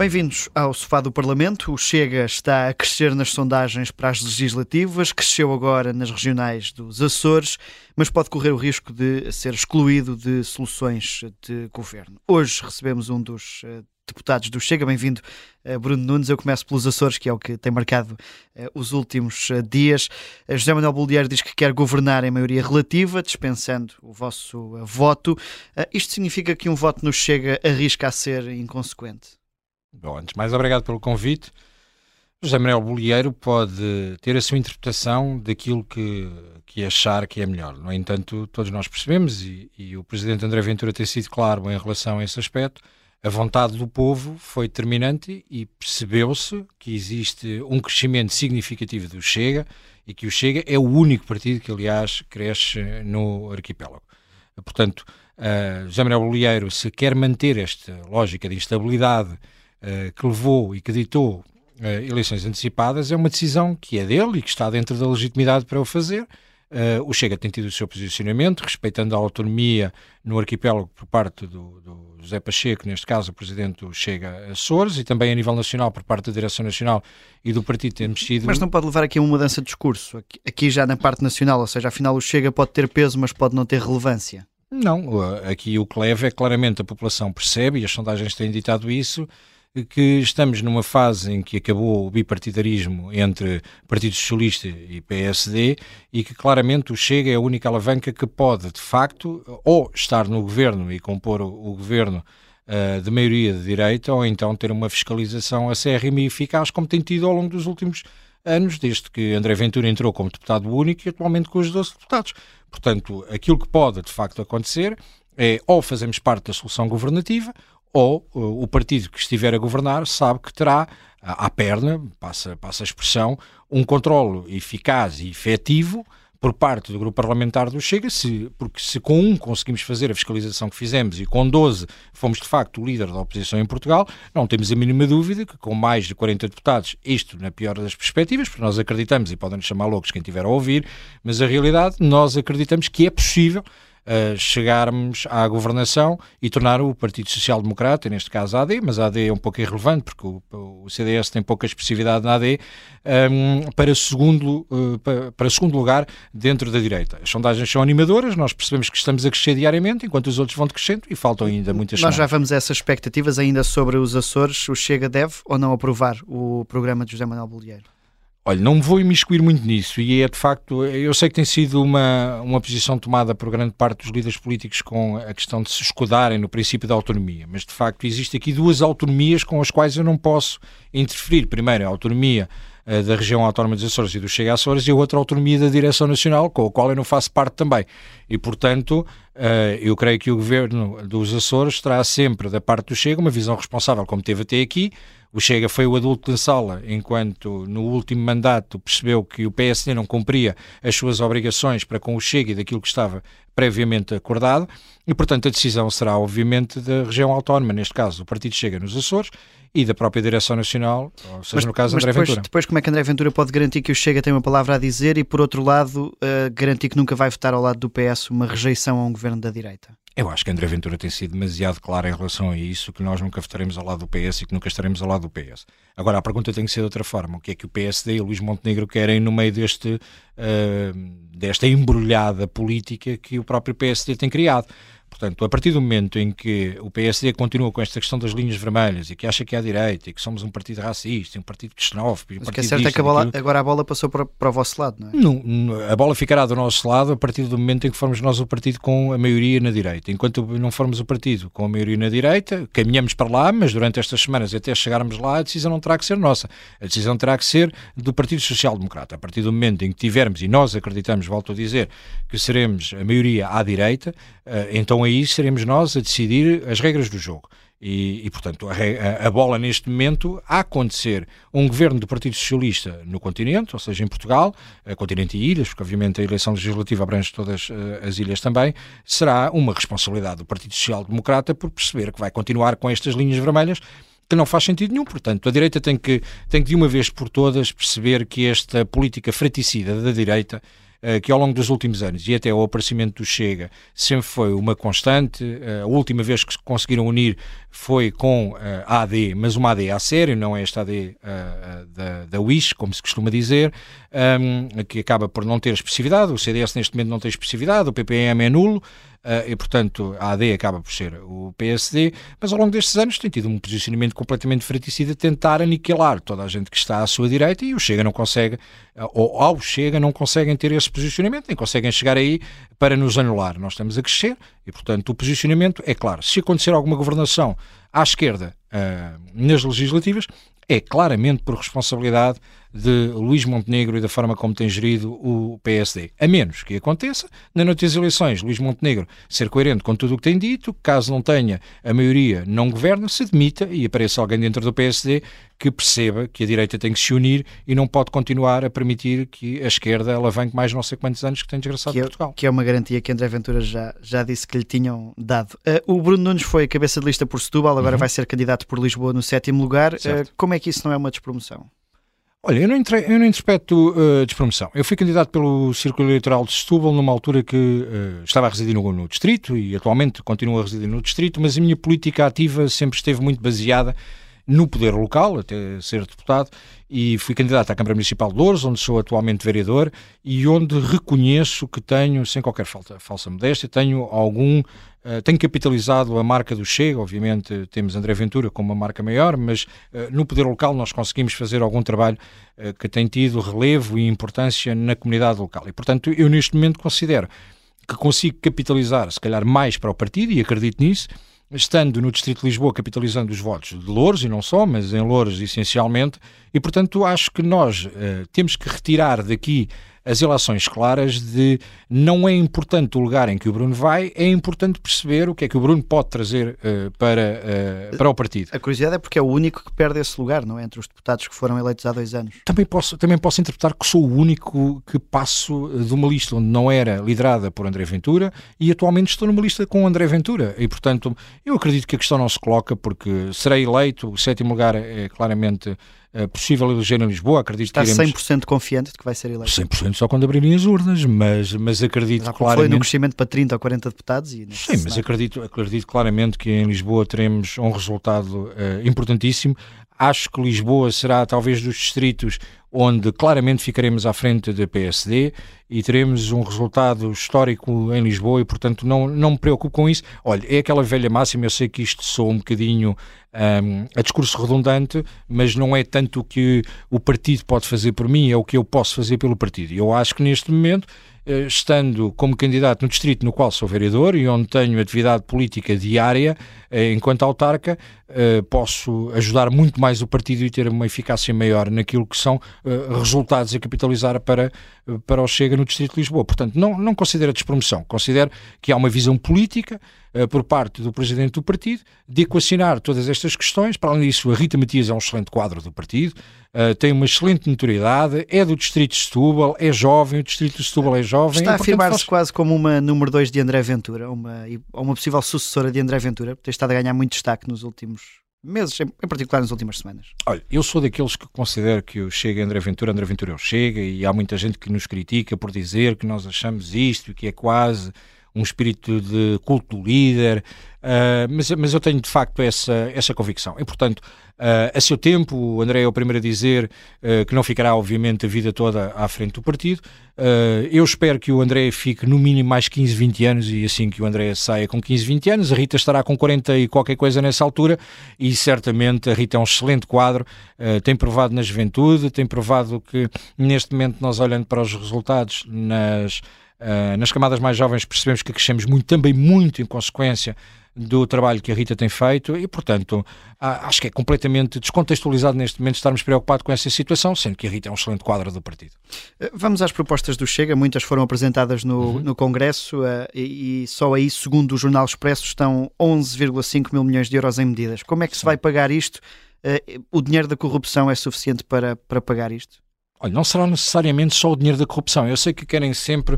Bem-vindos ao Sofá do Parlamento. O Chega está a crescer nas sondagens para as legislativas, cresceu agora nas regionais dos Açores, mas pode correr o risco de ser excluído de soluções de governo. Hoje recebemos um dos eh, deputados do Chega. Bem-vindo, eh, Bruno Nunes. Eu começo pelos Açores, que é o que tem marcado uh, os últimos dias. José Manuel Bolieiro diz que quer governar em maioria relativa, dispensando o vosso voto. isto significa que um voto no Chega arrisca a ser inconsequente? Bom, antes mais, obrigado pelo convite. José Manuel Bolieiro pode ter a sua interpretação daquilo que, que achar que é melhor. No entanto, todos nós percebemos, e, e o Presidente André Ventura tem sido claro em relação a esse aspecto, a vontade do povo foi determinante e percebeu-se que existe um crescimento significativo do Chega e que o Chega é o único partido que, aliás, cresce no arquipélago. Portanto, uh, José Manuel Bolieiro, se quer manter esta lógica de instabilidade que levou e que ditou uh, eleições antecipadas, é uma decisão que é dele e que está dentro da legitimidade para o fazer. Uh, o Chega tem tido o seu posicionamento, respeitando a autonomia no arquipélago por parte do, do José Pacheco, neste caso o presidente do Chega Açores, e também a nível nacional por parte da Direção Nacional e do partido temos sido... Mas não pode levar aqui a uma mudança de discurso, aqui, aqui já na parte nacional, ou seja, afinal o Chega pode ter peso, mas pode não ter relevância. Não, aqui o que leva é claramente a população percebe, e as sondagens têm ditado isso, que estamos numa fase em que acabou o bipartidarismo entre Partido Socialista e PSD e que claramente o Chega é a única alavanca que pode, de facto, ou estar no governo e compor o, o governo uh, de maioria de direita, ou então ter uma fiscalização acérrima e eficaz, como tem tido ao longo dos últimos anos, desde que André Ventura entrou como deputado único e atualmente com os 12 deputados. Portanto, aquilo que pode de facto acontecer é ou fazemos parte da solução governativa ou uh, o partido que estiver a governar sabe que terá à perna, passa, passa a expressão, um controle eficaz e efetivo por parte do grupo parlamentar do Chega, se, porque se com um conseguimos fazer a fiscalização que fizemos e com 12 fomos de facto o líder da oposição em Portugal, não temos a mínima dúvida que com mais de 40 deputados, isto na pior das perspectivas, porque nós acreditamos, e podem chamar loucos quem estiver a ouvir, mas a realidade, nós acreditamos que é possível uh, chegarmos à governação e tornar o Partido Social Democrata, neste caso a AD, mas a AD é um pouco irrelevante porque o, o CDS tem pouca expressividade na AD, um, para, segundo, uh, para, para, segundo lugar dentro da direita. As sondagens são animadoras, nós percebemos que estamos a crescer diariamente, enquanto os outros vão crescendo e faltam ainda muitas Nós já vamos a essas expectativas ainda sobre os Açores. O Chega deve ou não aprovar o programa de José Manuel Bolieiro? Olha, não me vou imiscuir muito nisso e é de facto, eu sei que tem sido uma, uma posição tomada por grande parte dos líderes políticos com a questão de se escudarem no princípio da autonomia, mas de facto existe aqui duas autonomias com as quais eu não posso interferir. Primeiro, a autonomia uh, da região autónoma dos Açores e do Chega Açores e a outra autonomia da Direção Nacional, com a qual eu não faço parte também. E portanto, uh, eu creio que o governo dos Açores terá sempre da parte do Chega uma visão responsável, como teve até aqui, o Chega foi o adulto da sala, enquanto no último mandato percebeu que o PSD não cumpria as suas obrigações para com o Chega e daquilo que estava previamente acordado, e portanto a decisão será obviamente da região autónoma, neste caso o Partido Chega nos Açores, e da própria Direção Nacional, ou seja, mas, no caso André depois, Ventura. Depois como é que André Ventura pode garantir que o Chega tem uma palavra a dizer e por outro lado uh, garantir que nunca vai votar ao lado do PS uma rejeição a um governo da direita? Eu acho que André Ventura tem sido demasiado claro em relação a isso, que nós nunca votaremos ao lado do PS e que nunca estaremos ao lado do PS. Agora, a pergunta tem que ser de outra forma. O que é que o PSD e o Luís Montenegro querem no meio deste, uh, desta embrulhada política que o próprio PSD tem criado? Portanto, a partir do momento em que o PSD continua com esta questão das linhas vermelhas e que acha que é a direita e que somos um partido racista, um partido xenófobo... Um Mas o que é certo é que a bola, agora a bola passou para, para o vosso lado, não é? Não, a bola ficará do nosso lado a partir do momento em que formos nós o partido com a maioria na direita. Enquanto não formos o partido com a maioria na direita, caminhamos para lá, mas durante estas semanas, até chegarmos lá, a decisão não terá que ser nossa. A decisão terá que ser do Partido Social Democrata. A partir do momento em que tivermos, e nós acreditamos, volto a dizer, que seremos a maioria à direita, eh, então aí seremos nós a decidir as regras do jogo. E, e, portanto, a, a, bola neste momento a acontecer um governo do Partido Socialista no continente, ou seja, em Portugal, continente e ilhas, porque obviamente a eleição legislativa abrange todas uh, as ilhas também, será uma responsabilidade do Partido Social Democrata por perceber que vai continuar com estas linhas vermelhas que não faz sentido nenhum. Portanto, a direita tem que, tem que de uma vez por todas perceber que esta política fraticida da direita que ao longo dos últimos anos e até o aparecimento do Chega sempre foi uma constante. Uh, a última vez que se conseguiram unir foi com a AD, mas uma AD a sério, não é esta AD da, da Wish, como se costuma dizer, um, que acaba por não ter expressividade. O CDS neste momento não tem expressividade, o PPM é nulo. Uh, e, portanto, a AD acaba por ser o PSD, mas ao longo destes anos tem tido um posicionamento completamente fraticida, tentar aniquilar toda a gente que está à sua direita e o Chega não consegue, uh, ou ao Chega não conseguem ter esse posicionamento, nem conseguem chegar aí para nos anular. Nós estamos a crescer e, portanto, o posicionamento é claro. Se acontecer alguma governação à esquerda uh, nas legislativas, é claramente por responsabilidade de Luís Montenegro e da forma como tem gerido o PSD. A menos que aconteça, na noite das eleições, Luís Montenegro ser coerente com tudo o que tem dito, caso não tenha a maioria não governa, se demita e apareça alguém dentro do PSD que perceba que a direita tem que se unir e não pode continuar a permitir que a esquerda alavanque mais não sei quantos anos que tem desgraçado que é, Portugal. Que é uma garantia que André Ventura já, já disse que lhe tinham dado. Uh, o Bruno Nunes foi cabeça de lista por Setúbal, agora uhum. vai ser candidato por Lisboa no sétimo lugar. Uh, como é que isso não é uma despromoção? Olha, eu não, eu não interpreto uh, despromoção. Eu fui candidato pelo Círculo Eleitoral de Setúbal numa altura que uh, estava a residir no, no, Distrito e atualmente continuo a residir no Distrito, mas a minha política ativa sempre esteve muito baseada no poder local, até ser deputado, e fui candidato à Câmara Municipal de Louros, onde sou atualmente vereador, e onde reconheço que tenho, sem qualquer falta, falsa modéstia, tenho algum. Uh, tenho capitalizado a marca do Chega, obviamente temos André Ventura como uma marca maior, mas uh, no poder local nós conseguimos fazer algum trabalho uh, que tem tido relevo e importância na comunidade local. E, portanto, eu neste momento considero que consigo capitalizar, se calhar, mais para o partido, e acredito nisso, estando no Distrito de Lisboa, capitalizando os votos de Louros, e não só, mas em Louros essencialmente, e portanto acho que nós uh, temos que retirar daqui as eleições claras de não é importante o lugar em que o Bruno vai, é importante perceber o que é que o Bruno pode trazer uh, para, uh, para o partido. A curiosidade é porque é o único que perde esse lugar, não é? Entre os deputados que foram eleitos há dois anos. Também posso, também posso interpretar que sou o único que passo de uma lista onde não era liderada por André Ventura e atualmente estou numa lista com André Ventura. E, portanto, eu acredito que a questão não se coloca porque serei eleito, o sétimo lugar é claramente uh, possível eleger em Lisboa. Acredito Está que iremos... 100% confiante de que vai ser eleito? 100% só quando abrirem as urnas, mas, mas acredito Já claramente... Foi no crescimento para 30 ou 40 deputados e... Sim, mas acredito, acredito claramente que em Lisboa teremos um resultado uh, importantíssimo. Acho que Lisboa será talvez dos distritos onde claramente ficaremos à frente da PSD e teremos um resultado histórico em Lisboa e, portanto, não, não me preocupo com isso. Olha, é aquela velha máxima, eu sei que isto soa um bocadinho um, a discurso redundante, mas não é tanto o que o partido pode fazer por mim, é o que eu posso fazer pelo partido. E eu acho que neste momento eh, estando como candidato no distrito no qual sou vereador e onde tenho atividade política diária, eh, enquanto autarca, eh, posso ajudar muito mais o partido e ter uma eficácia maior naquilo que são resultados a capitalizar para, para o Chega no distrito de Lisboa. Portanto, não, não considero despromoção, considero que há uma visão política por parte do presidente do partido de equacionar todas estas questões. Para além disso, a Rita Matias é um excelente quadro do partido, uh, tem uma excelente notoriedade, é do distrito de Setúbal, é jovem, o distrito de Setúbal é jovem. Está a afirmar-se faz... quase como uma número 2 de André Ventura, uma, uma possível sucessora de André Ventura, tem estado a ganhar muito destaque nos últimos meses, em particular nas últimas semanas. Olha, eu sou daqueles que considero que o Chega André Ventura, André Ventura é o Chega, e há muita gente que nos critica por dizer que nós achamos isto, que é quase um espírito de culto do líder, uh, mas, mas eu tenho de facto essa, essa convicção. E, portanto, uh, a seu tempo, o André é o primeiro a dizer uh, que não ficará, obviamente, a vida toda à frente do partido. eu espero que o André fique no mínimo mais 15, 20 anos e assim que o André saia com 15, 20 anos. A Rita estará com 40 e qualquer coisa nessa altura e certamente a Rita é um excelente quadro, tem provado na juventude, tem provado que neste momento nós olhando para os resultados nas Uh, nas camadas mais jovens percebemos que crescemos muito, também muito em consequência do trabalho que a Rita tem feito e, portanto, acho que é completamente descontextualizado neste momento estarmos preocupados com essa situação, sendo que a Rita é um excelente quadro do partido. Eh, vamos às propostas do Chega, muitas foram apresentadas no, uhum. no Congresso uh, e, e, só aí, segundo o Jornal Expresso, estão 11,5 mil milhões de euros em medidas. Como é que Sim. se vai pagar isto? Uh, o dinheiro da corrupção é suficiente para, para pagar isto? Olha, não será necessariamente só o dinheiro da corrupção. Eu sei que querem sempre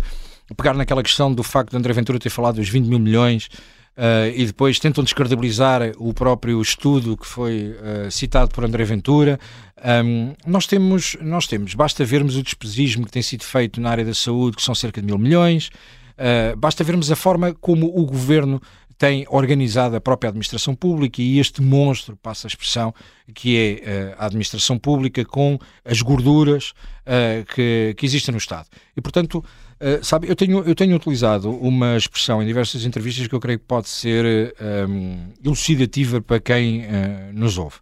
pegar naquela questão do facto de André Ventura ter falado dos 20 mil milhões Uh, e depois tentam descredibilizar o próprio estudo que foi uh, citado por André Ventura. Um, nós, temos, nós temos, basta vermos o despesismo que tem sido feito na área da saúde, que são cerca de mil milhões, uh, basta vermos a forma como o governo tem organizado a própria administração pública e este monstro, passa a expressão, que é a administração pública com as gorduras que, que existem no Estado. E, portanto, eh, sabe, eu tenho, eu tenho utilizado uma expressão em diversas entrevistas que eu creio que pode ser um, ehm, elucidativa para quem uh, nos ouve.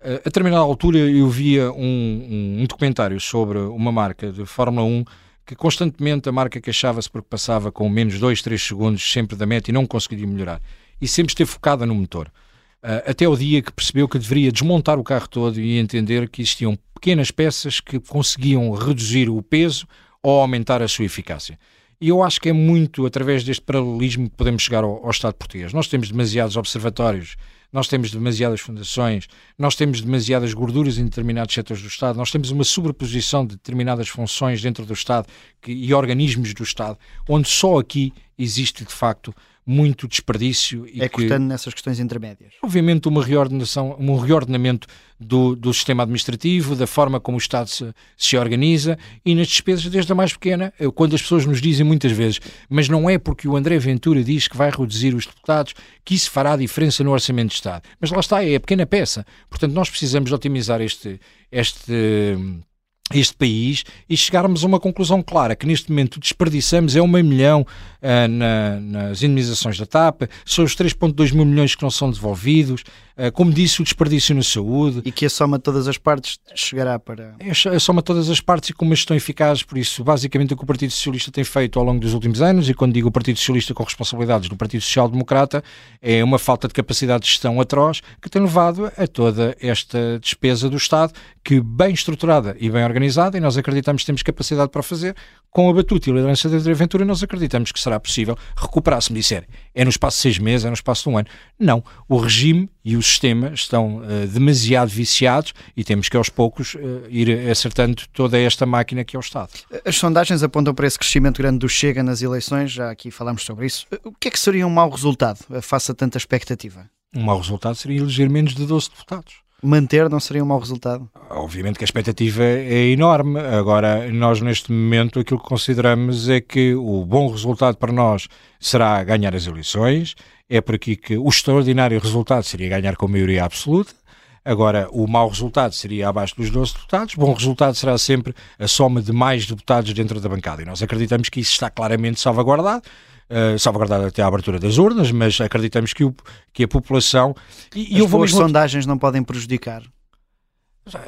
Uh, a determinada altura eu via um, um, um, documentário sobre uma marca de Fórmula 1 que constantemente a marca queixava-se porque passava com menos 2, 3 segundos sempre da meta e não conseguia melhorar. E sempre esteve focada no motor. Uh, até o dia que percebeu que deveria desmontar o carro todo e entender que existiam pequenas peças que conseguiam reduzir o peso ou aumentar a sua eficácia. E eu acho que é muito através deste paralelismo que podemos chegar ao, ao Estado português. Nós temos demasiados observatórios, nós temos demasiadas fundações, nós temos demasiadas gorduras em determinados setores do Estado, nós temos uma sobreposição de determinadas funções dentro do Estado que, e organismos do Estado, onde só aqui existe de facto muito desperdício. E é cortando que, nessas questões intermédias. Obviamente, uma reordenação, um reordenamento do, do sistema administrativo, da forma como o Estado se, se organiza e nas despesas, desde a mais pequena, quando as pessoas nos dizem muitas vezes, mas não é porque o André Ventura diz que vai reduzir os deputados que isso fará diferença no Orçamento de Estado. Mas lá está, é a pequena peça. Portanto, nós precisamos de otimizar este, este este país e chegarmos a uma conclusão clara, que neste momento desperdiçamos é um meio milhão uh, na, nas indemnizações da TAP, são os 3.2 mil milhões que não são devolvidos, uh, como disse, o desperdício na saúde. E que a soma de todas as partes chegará para... É a soma de todas as partes e com uma gestão eficaz, por isso, basicamente o que o Partido Socialista tem feito ao longo dos últimos anos, e quando digo o Partido Socialista com responsabilidades do Partido Social Democrata, é uma falta de capacidade de gestão atroz que tem levado a toda esta despesa do Estado, que bem estruturada e bem organizada, e nós acreditamos que temos capacidade para fazer, com a batuta e a liderança da Aventura, nós acreditamos que será possível recuperar. Se me disser, é no espaço de seis meses, é no espaço de um ano. Não. O regime e o sistema estão uh, demasiado viciados e temos que aos poucos uh, ir acertando toda esta máquina que é o Estado. As sondagens apontam para esse crescimento grande do Chega nas eleições, já aqui falamos sobre isso. O que é que seria um mau resultado, face a tanta expectativa? Um mau resultado seria eleger menos de 12 deputados manter não seria um mau resultado? Obviamente que a expectativa é enorme. Agora, nós neste momento aquilo que consideramos é que o bom resultado para nós será ganhar as eleições. É por aqui que o extraordinário resultado seria ganhar com maioria absoluta. Agora, o mau resultado seria abaixo dos 12 deputados, bom resultado será sempre a soma de mais deputados dentro da bancada. E nós acreditamos que isso está claramente salvaguardado uh, salvaguardada até à abertura das urnas, mas acreditamos que, o, que a população. E, As eu vou mesmo... sondagens não podem prejudicar.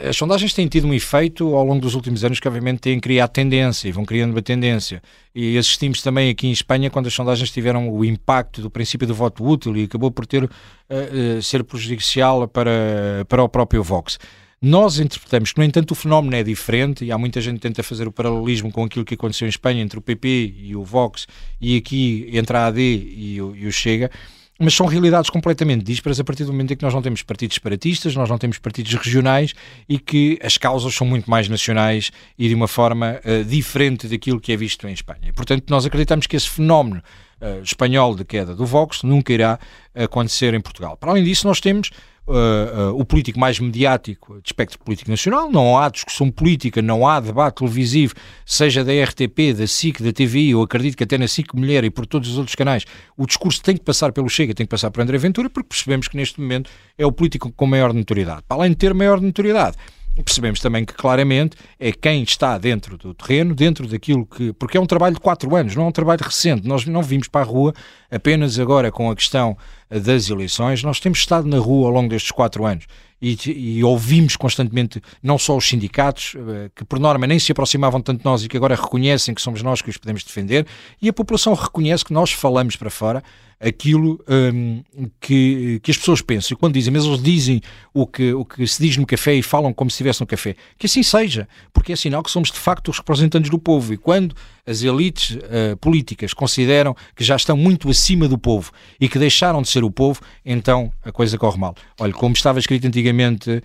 As sondagens têm tido um efeito ao longo dos últimos anos que, obviamente, têm criado tendência e vão criando uma tendência. E assistimos também aqui em Espanha quando as sondagens tiveram o impacto do princípio do voto útil e acabou por ter uh, uh, ser prejudicial para, para o próprio Vox. Nós interpretamos que, no entanto, o fenómeno é diferente e há muita gente que tenta fazer o paralelismo com aquilo que aconteceu em Espanha entre o PP e o Vox e aqui entre a AD e o, e o Chega mas são realidades completamente díspares a partir do momento em que nós não temos partidos separatistas, nós não temos partidos regionais e que as causas são muito mais nacionais e de uma forma uh, diferente daquilo que é visto em Espanha. Portanto, nós acreditamos que esse fenómeno uh, espanhol de queda do Vox nunca irá acontecer em Portugal. Para além disso, nós temos uh, o político mais mediático de espectro político nacional, não há discussão política, não há debate televisivo, seja da RTP, da SIC, da TVI, eu acredito que até na SIC Mulher e por todos os outros canais, o discurso tem que passar pelo Chega, tem que passar por André Ventura, porque percebemos que neste momento é o político com maior notoriedade. Para além de ter maior notoriedade, percebemos também que claramente é quem está dentro do terreno, dentro daquilo que. Porque é um trabalho de quatro anos, não é um trabalho recente. Nós não vimos para a rua apenas agora com a questão das eleições, nós temos estado na rua ao longo destes quatro anos e, e, ouvimos constantemente não só os sindicatos, eh, que por norma nem se aproximavam tanto de nós e que agora reconhecem que somos nós que os podemos defender, e a população reconhece que nós falamos para fora aquilo um, que, que as pessoas pensam. E quando dizem, mas eles dizem o que, o que se diz no café e falam como se estivesse no café. Que assim seja, porque é sinal que somos de facto os representantes do povo. E quando as elites uh, políticas consideram que já estão muito acima do povo e que deixaram de ser o povo, então a coisa corre mal. Olha, como estava escrito antigamente, uh,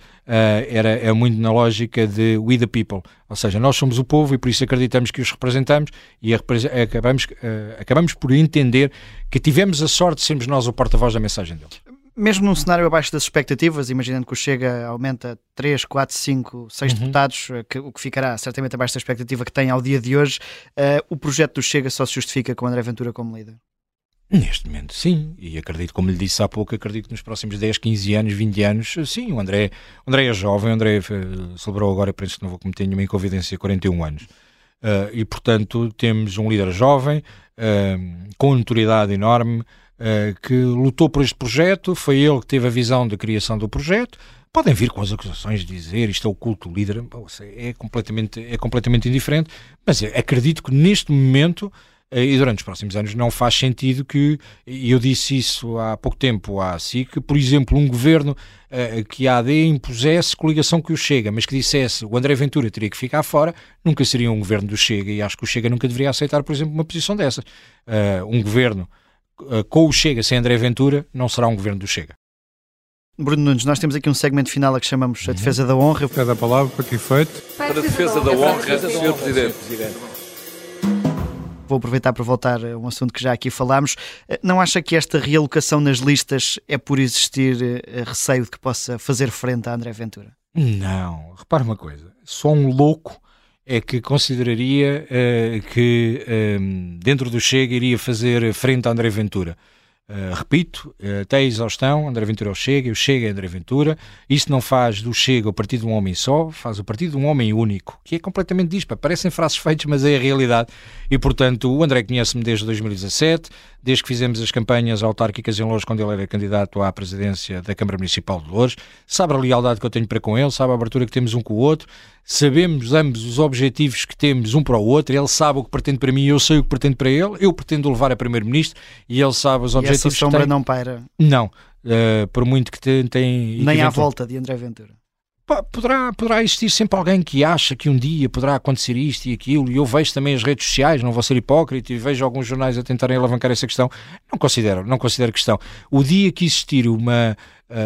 era, é muito na lógica de we the people, ou seja, nós somos o povo e por isso acreditamos que os representamos e acabamos, uh, acabamos por entender que tivemos a sorte de sermos nós o porta-voz da mensagem deles mesmo num cenário abaixo das expectativas, imaginando que o Chega aumenta 3, 4, 5, 6 uhum. deputados, eh, que, o que ficará certamente abaixo da expectativa que tem ao dia de hoje, uh, o projeto do Chega só se justifica com André Ventura como líder? Neste momento, sim. E acredito, como lhe disse há pouco, acredito que nos próximos 10, 15 anos, 20 anos, sim, o André, o André é jovem, o André uh, celebrou agora, penso que não vou cometer nenhuma inconfidência, 41 anos. Uh, e, portanto, temos um líder jovem, com notoriedade enorme, uh, que lutou por este projeto, foi ele que teve a visão da criação do projeto. Podem vir com as acusações de dizer isto é o culto líder, é completamente, é completamente indiferente, mas acredito que neste momento eh, e durante os próximos anos não faz sentido que, e eu disse isso há pouco tempo à SIC, por exemplo, um governo uh, que a AD impusesse coligação que o Chega, mas que dissesse o André Ventura teria que ficar fora, nunca seria um governo do Chega e acho que o Chega nunca deveria aceitar, por exemplo, uma posição dessa. Uh, um governo eh, com o Chega sem André Ventura, não será um governo do Chega. Bruno Nunes, nós temos aqui um segmento final a que chamamos a uhum. defesa da honra. Cada palavra para que efeito? Para a defesa da honra, Sr. Presidente. Vou aproveitar para voltar a um assunto que já aqui falámos. Eh, não acha que esta realocação nas listas é por existir eh, receio de que possa fazer frente a André Ventura? Não. Repara uma coisa. Só um louco é que consideraria uh, que um, dentro do Chega iria fazer frente a André Ventura. Uh, repito, uh, até a exaustão, André Ventura é o Chega, o Chega é André Ventura. Isso não faz do Chega o partido de um homem só, faz o partido de um homem único, que é completamente dispa. Parecem frases feitas, mas é a realidade. E, portanto, o André conhece-me desde 2017, desde que fizemos as campanhas autárquicas em Louros, quando ele era candidato à presidência da Câmara Municipal de Louros. Sabe a lealdade que eu tenho para com ele, sabe a abertura que temos um com o outro, sabemos ambos os objetivos que temos um para o outro, ele sabe o que pretende para mim, eu sei o que pretendo para ele, eu pretendo levar a Primeiro-Ministro e ele sabe os objetivos e essa sombra que tem. não paira? Não, uh, por muito que tentem... Nem à volta de André Ventura? Poderá, poderá existir sempre alguém que acha que um dia poderá acontecer isto e aquilo, e eu vejo também as redes sociais, não vou ser hipócrita, e vejo alguns jornais a tentarem alavancar essa questão. Não considero, não considero questão. O dia que existir uma,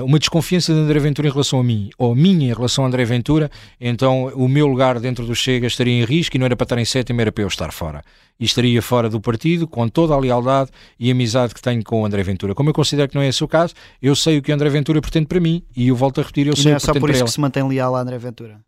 uma desconfiança de André Ventura em relação a mim, ou minha em relação a André Ventura, então o meu lugar dentro do Chega estaria em risco e não era para estar em sétimo, era para eu estar fora. E estaria fora do partido com toda a lealdade e amizade que tenho com o André Ventura. Como eu considero que não é esse o caso, eu sei o que André Ventura pretende para mim e eu volto a repetir, eu e sei não é só por isso que se mantém leal a André Ventura?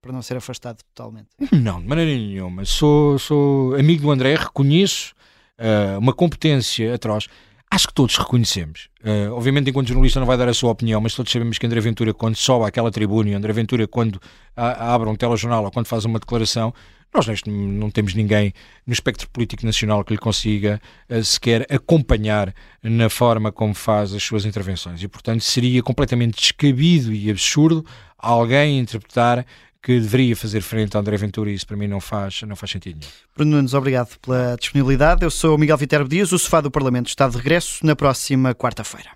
Para não ser afastado totalmente? Não, de maneira nenhuma. Sou, sou amigo do André, reconheço uh, uma competência atroz acho que todos reconhecemos. Uh, obviamente, enquanto jornalista, não vai dar a sua opinião, mas todos sabemos que André Ventura, quando sobe àquela tribuna, e André Ventura, quando a, abre um telejornal ou quando faz uma declaração, nós neste, não temos ninguém no espectro político nacional que lhe consiga uh, sequer acompanhar na forma como faz as suas intervenções. E, portanto, seria completamente descabido e absurdo alguém interpretar que deveria fazer frente a André Ventura e isso para mim não faz, não faz sentido nenhum. Bruno Nunes, obrigado pela disponibilidade. Eu sou o Miguel Viterbo Dias, o Sofá do Parlamento está de regresso na próxima quarta-feira.